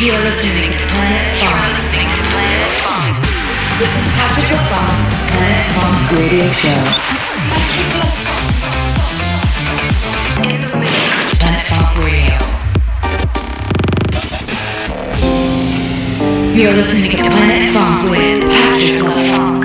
You're listening to Planet Funk. This is Funk's Planet Funk Radio Show. In the mix, Planet Funk Radio. You're listening to Planet Funk with Patric la Funk.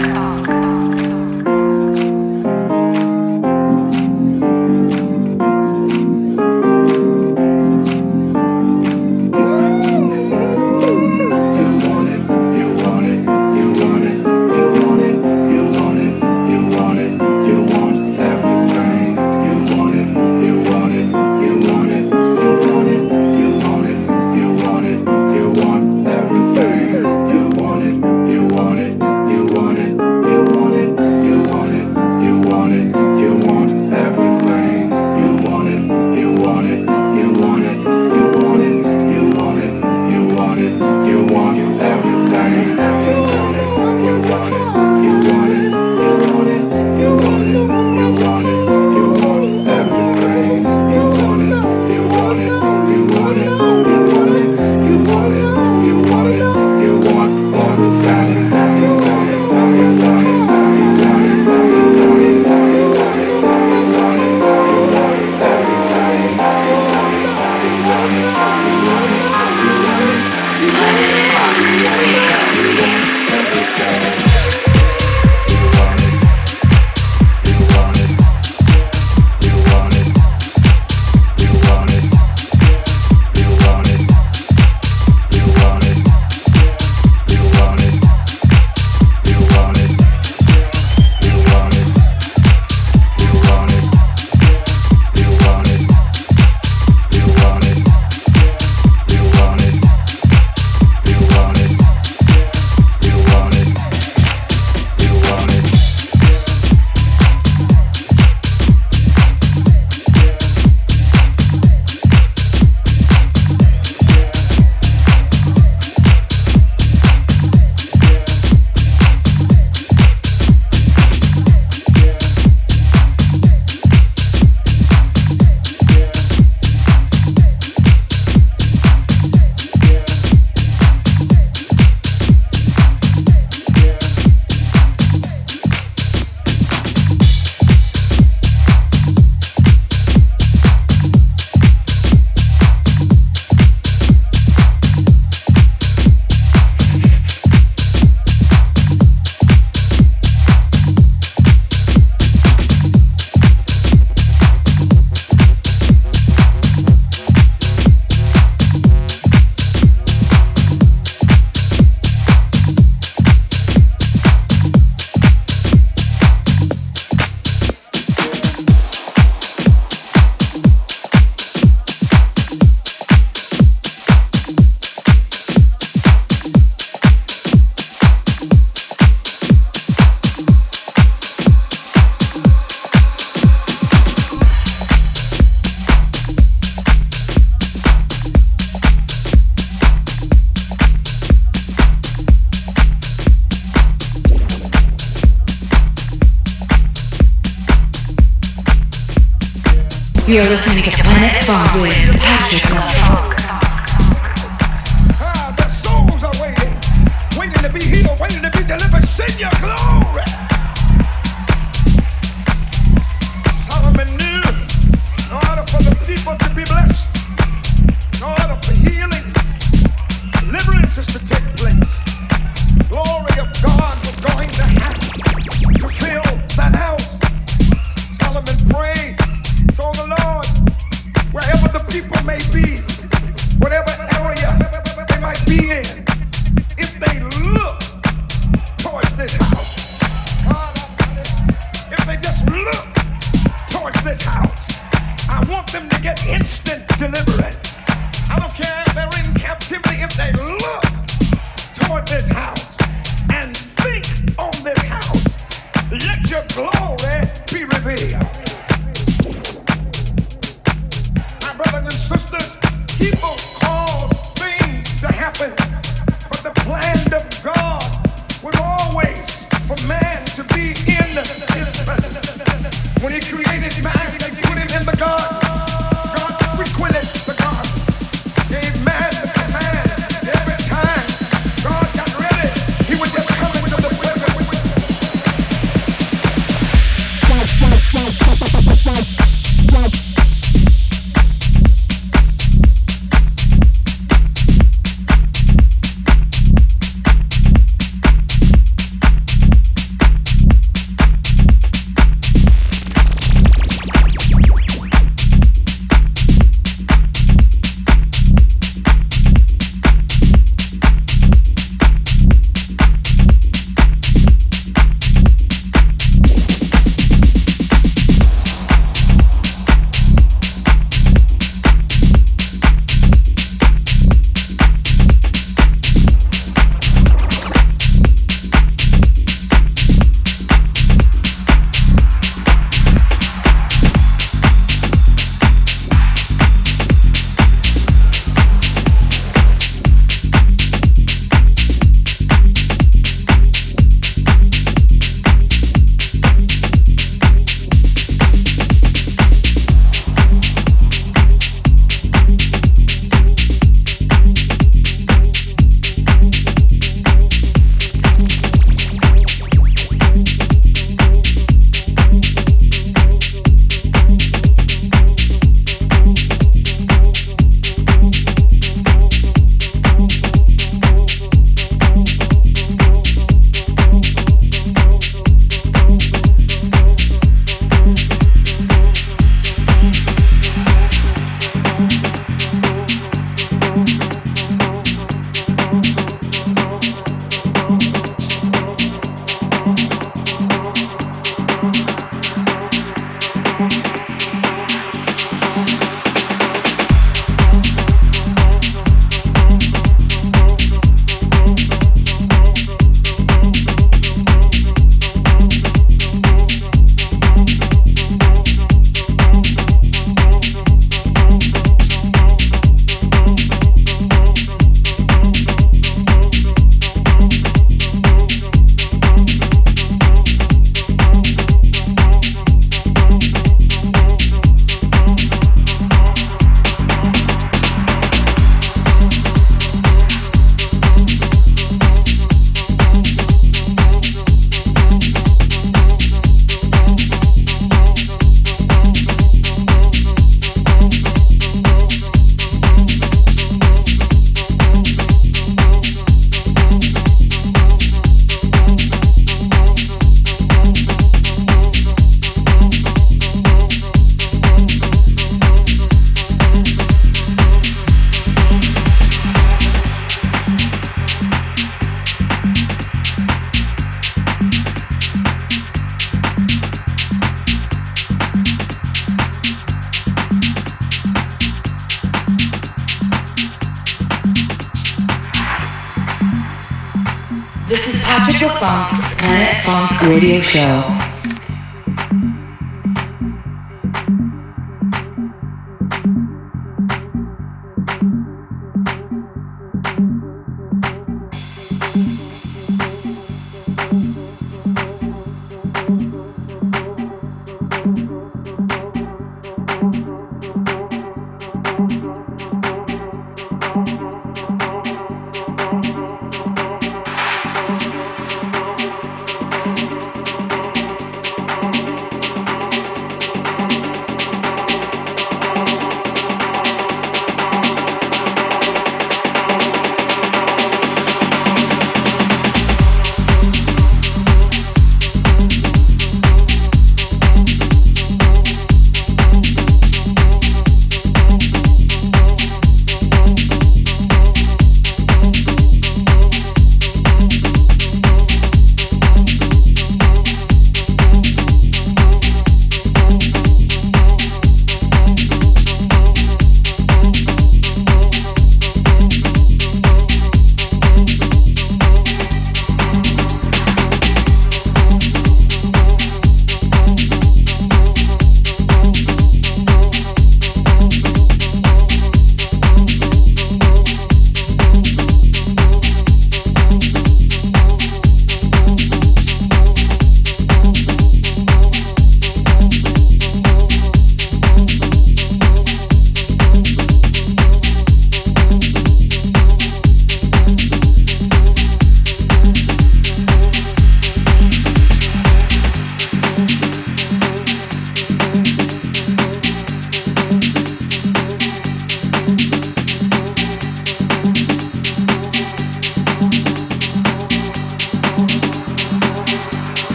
Funk Radio Show.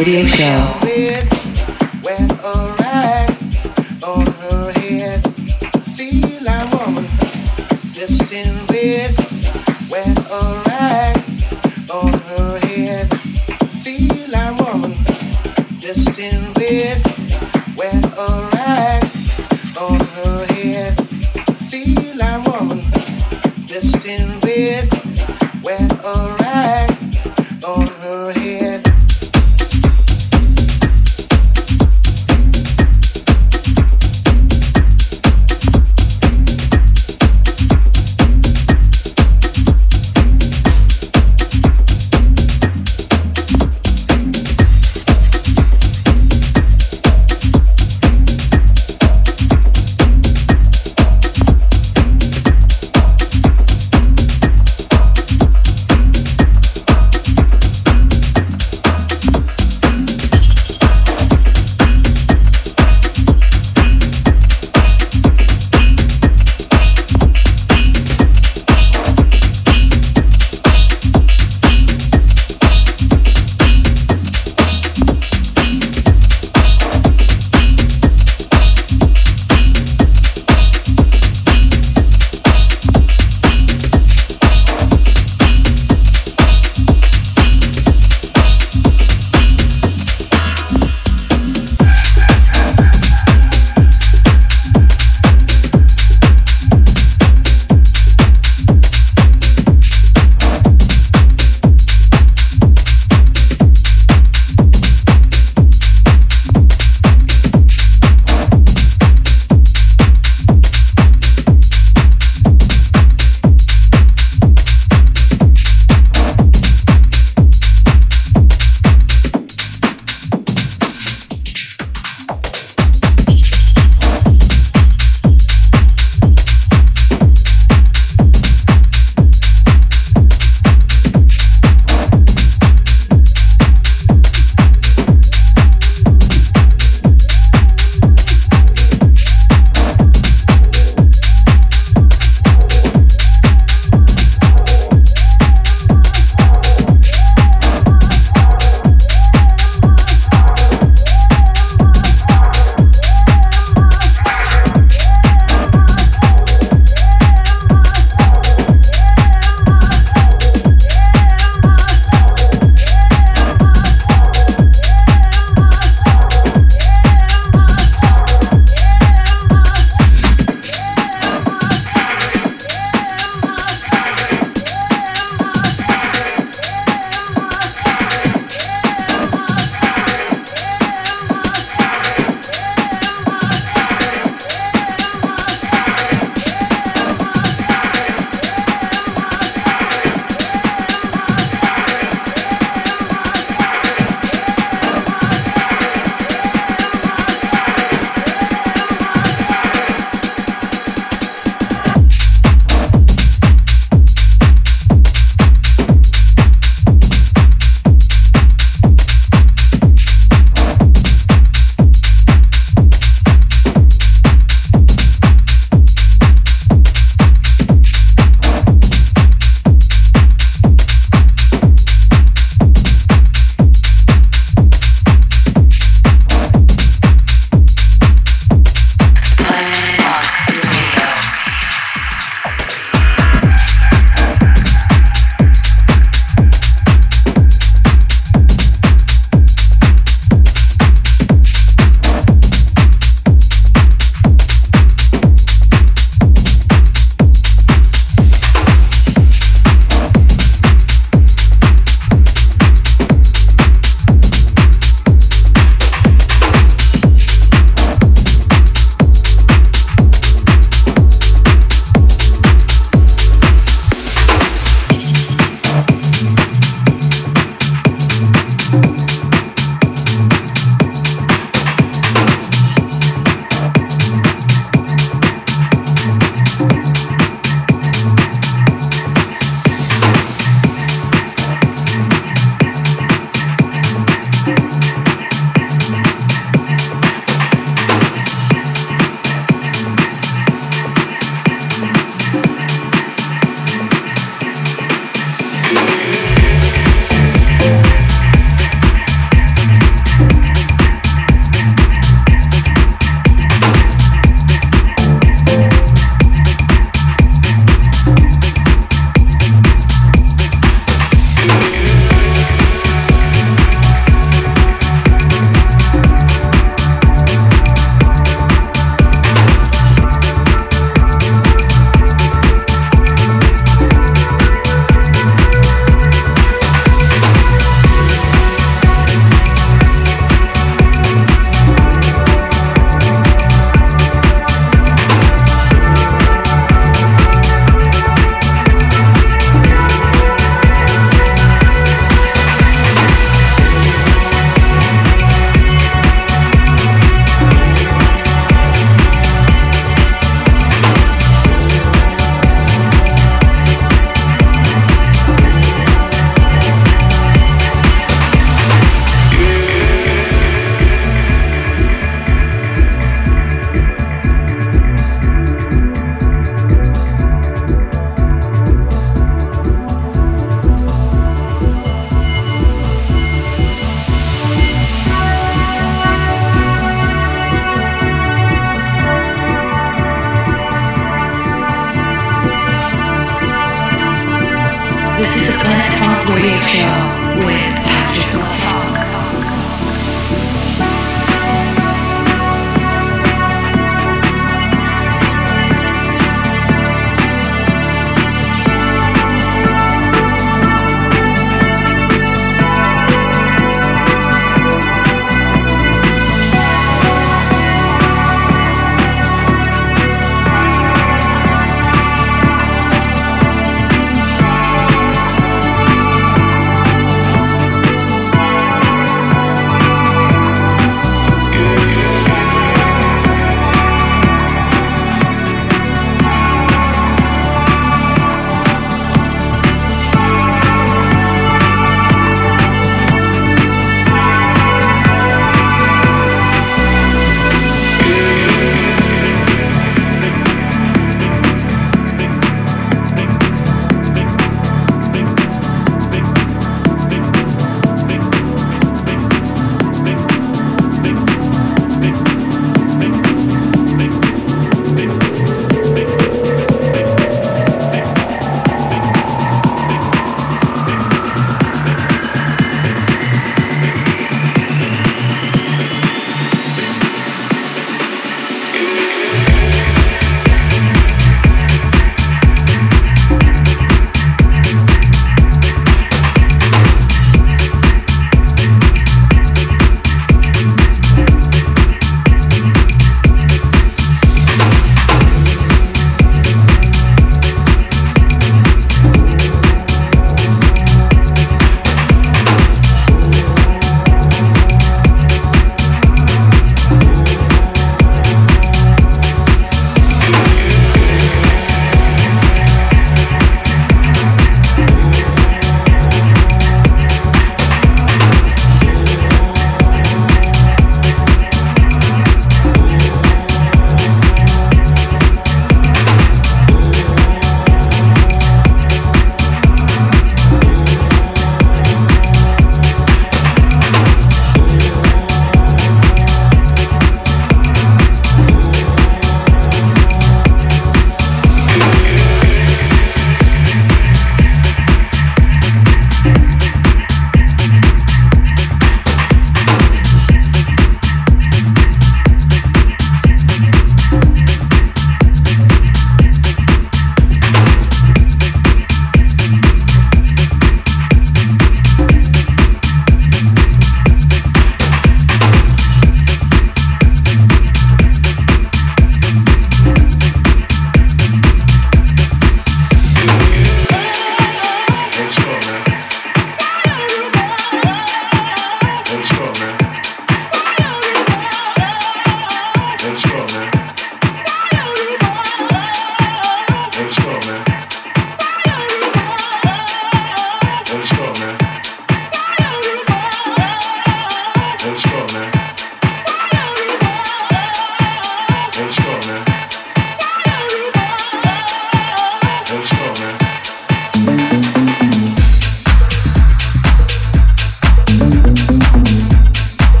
Radio Show.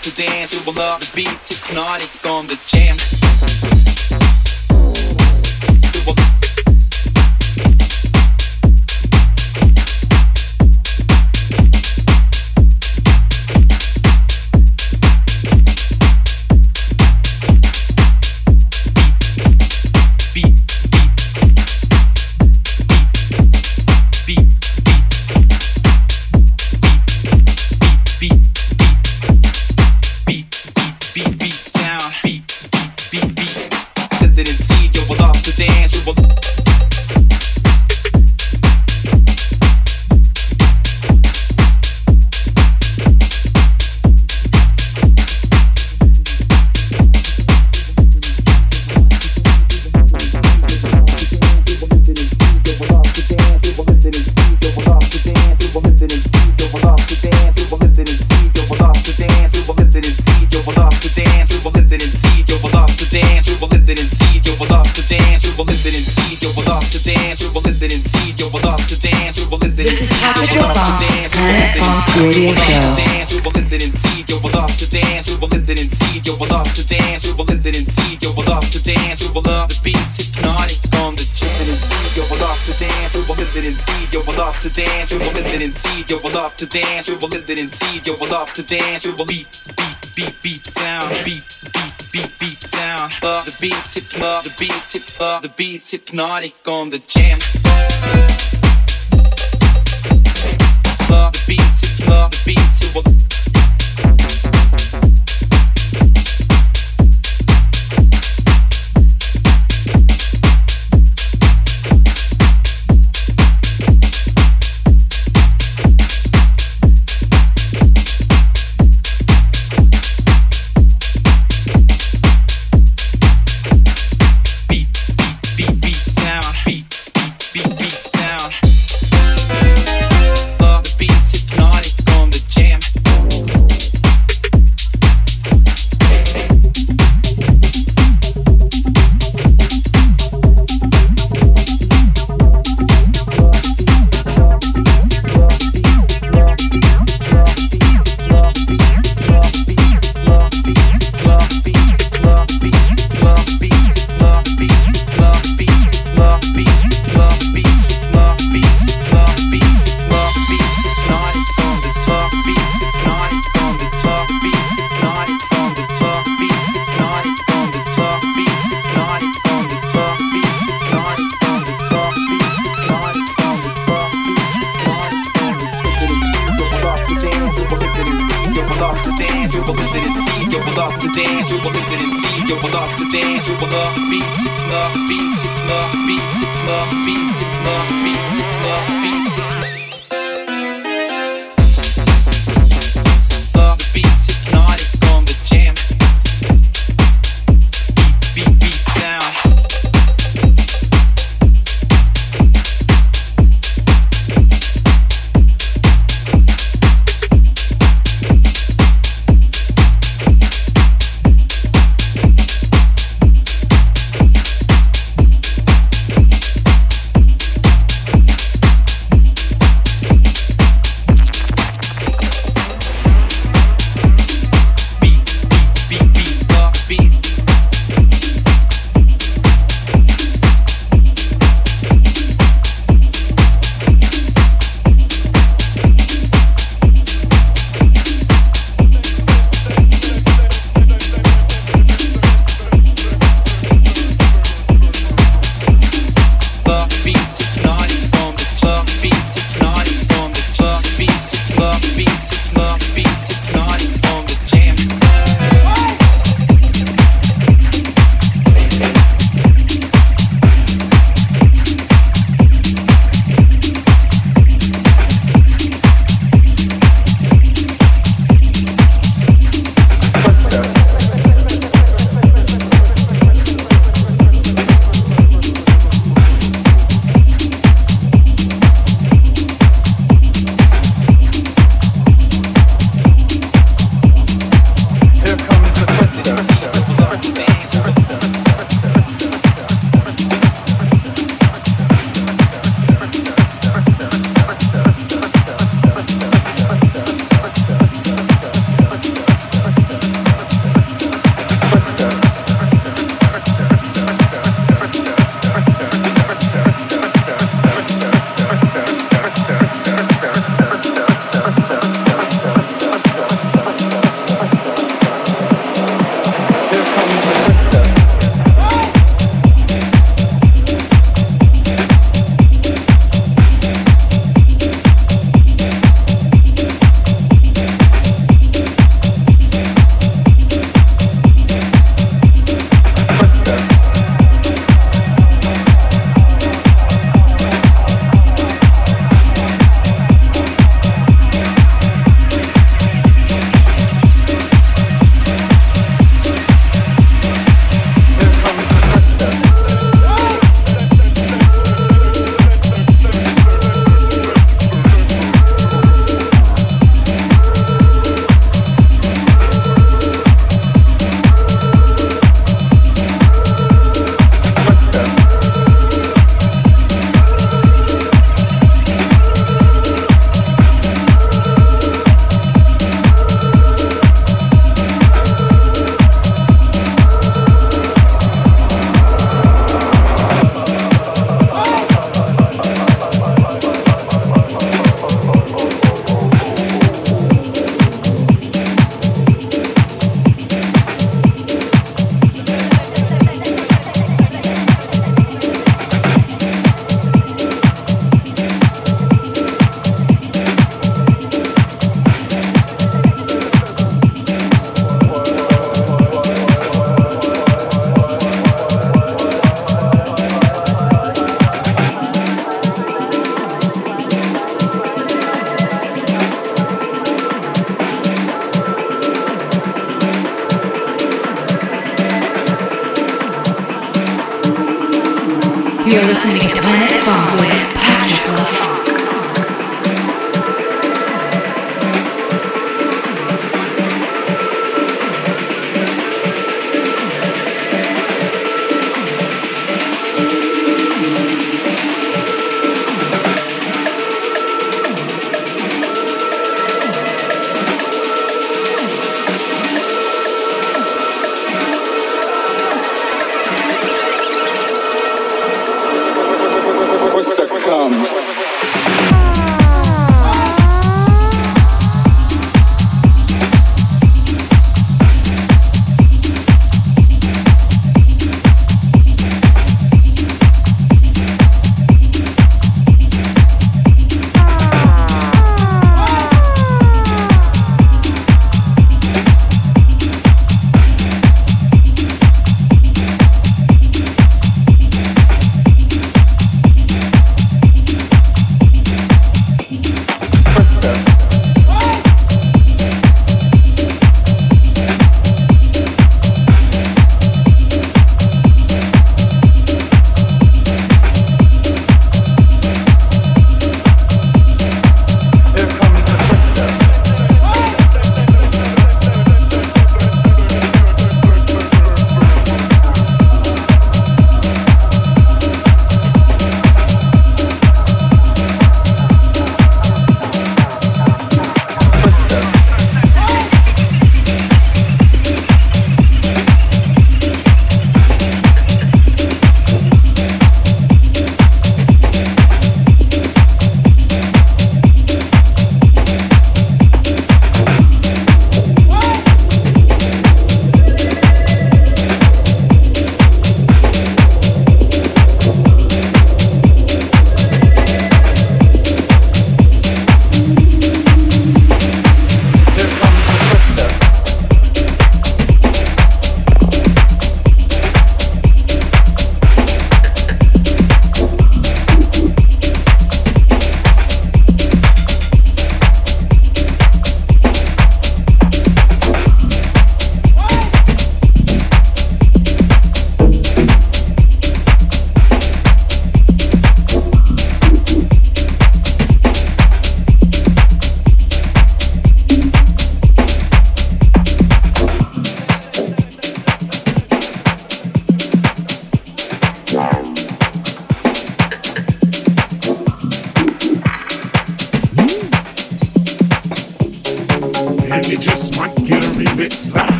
To dance to a beat, beat, beat, beat down, beat, beat, beat, beat down. Uh, the beat, hip, uh, the beat, hip, uh, the beat's hypnotic on the jam. Uh, the beat's hip, uh, the beat, beat,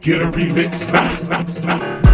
get a remix. Sa, sa, sa.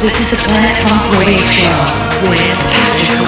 This is the Planet Funk Radio Show with Patric